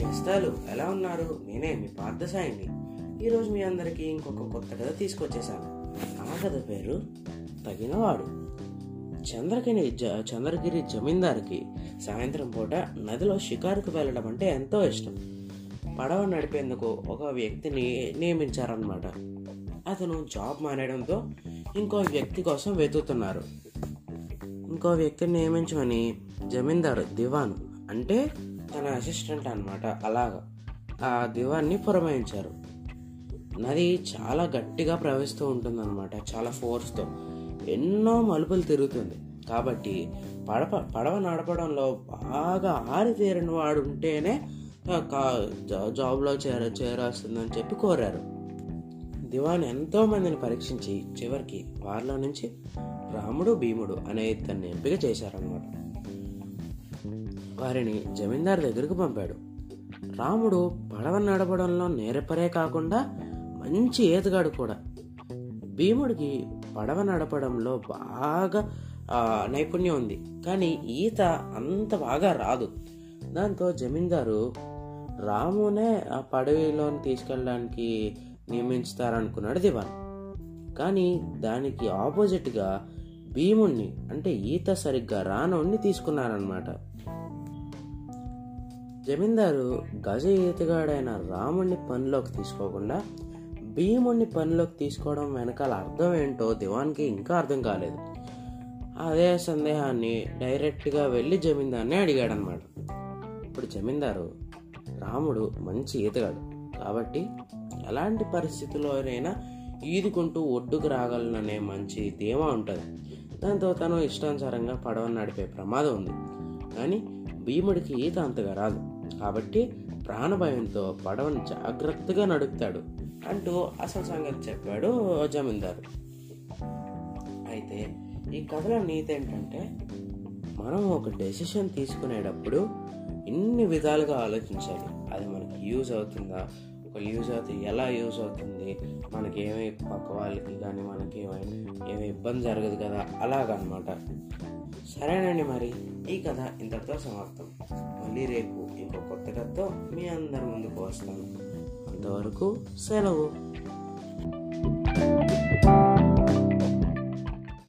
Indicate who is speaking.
Speaker 1: శ్రోతలు ఎలా ఉన్నారు? నేనే మీ పార్థసాయిని. ఈరోజు మీ అందరికీ ఇంకొక కొత్త కథ తీసుకొచ్చేసాను ఆ కథ పేరు తగినవాడు. చంద్రగిరి జ చంద్రగిరి జమీందార్కి సాయంత్రం పూట నదిలో షికారుకు వెళ్ళడం అంటే ఎంతో ఇష్టం. పడవ నడిపేందుకు ఒక వ్యక్తిని నియమించారనమాట అతను జాబ్ మానేయడంతో ఇంకో వ్యక్తి కోసం వెతుకుతున్నారు. ఇంకో వ్యక్తిని నియమించమని జమీందారు దివాన్ అంటే తన అసిస్టెంట్ అనమాట అలాగా ఆ దివాన్ని పురమాయించారు. నది చాలా గట్టిగా ప్రవహిస్తూ ఉంటుందన్నమాట చాలా ఫోర్స్తో ఎన్నో మలుపులు తిరుగుతుంది. కాబట్టి పడవ పడవ నడపడంలో బాగా ఆరితేరిన వాడు ఉంటేనే జా- జాబ్లో చేర చేరాల్సిందని చెప్పి కోరారు. దివాన్ ఎంతో మందిని పరీక్షించి చివరికి వారిలో నుంచి రాముడు భీముడు అనే ఇద్దరిని ఎంపిక చేశారన్నమాట. వారిని జమీందారు దగ్గరకు పంపాడు. రాముడు పడవ నడపడంలో నేరపరే కాకుండా మంచి ఈతగాడు కూడా. భీముడికి పడవ నడపడంలో బాగా నైపుణ్యం ఉంది. కానీ ఈత అంత బాగా రాదు. దాంతో జమీందారు రామునే ఆ పడవలోని తీసుకెళ్ళడానికి నియమించుతారనుకున్నాడు దివాన్. కానీ దానికి ఆపోజిట్గా భీముణ్ణి అంటే ఈత సరిగ్గా రానోణ్ణి తీసుకున్నారనమాట జమీందారు గజ ఈతగాడైన రాముణ్ణి పనిలోకి తీసుకోకుండా భీముణ్ణి పనిలోకి తీసుకోవడం వెనకాల అర్థం ఏంటో దివాన్కి ఇంకా అర్థం కాలేదు. అదే సందేహాన్ని డైరెక్ట్గా వెళ్ళి జమీందార్ని అడిగాడనమాట ఇప్పుడు జమీందారు రాముడు మంచి ఈతగాడు కాబట్టి ఎలాంటి పరిస్థితుల్లోనైనా ఈదుకుంటూ ఒడ్డుకు రాగలననే మంచి ధీమా ఉంటుంది. దాంతో తను ఇష్టానుసారంగా పడవను నడిపే ప్రమాదం ఉంది. కానీ భీముడికి ఈత అంతగా రాదు. కాబట్టి ప్రాణభయంతో పడవను జాగ్రత్తగా నడుపుతాడు అంటూ అసలు సంగతి చెప్పాడు జమీందారు. అయితే ఈ కథలో నీతి ఏంటంటే మనం ఒక డెసిషన్ తీసుకునేటప్పుడు ఇన్ని విధాలుగా ఆలోచించాలి. అది మనకి యూజ్ అవుతుందా? యూజ్ అవుతుంది. ఎలా యూజ్ అవుతుంది? మనకి ఏమై పక్క వాళ్ళకి కానీ మనకి ఏమైనా ఏమి ఇబ్బంది జరగదు కదా? అలాగనమాట. సరేనండి మరి. ఈ కథ ఇంతటితో సమాప్తం. మళ్ళీ రేపు ఇంకో కొత్త కథతో మీ అందరి ముందుకు వస్తాను. అంతవరకు సెలవు.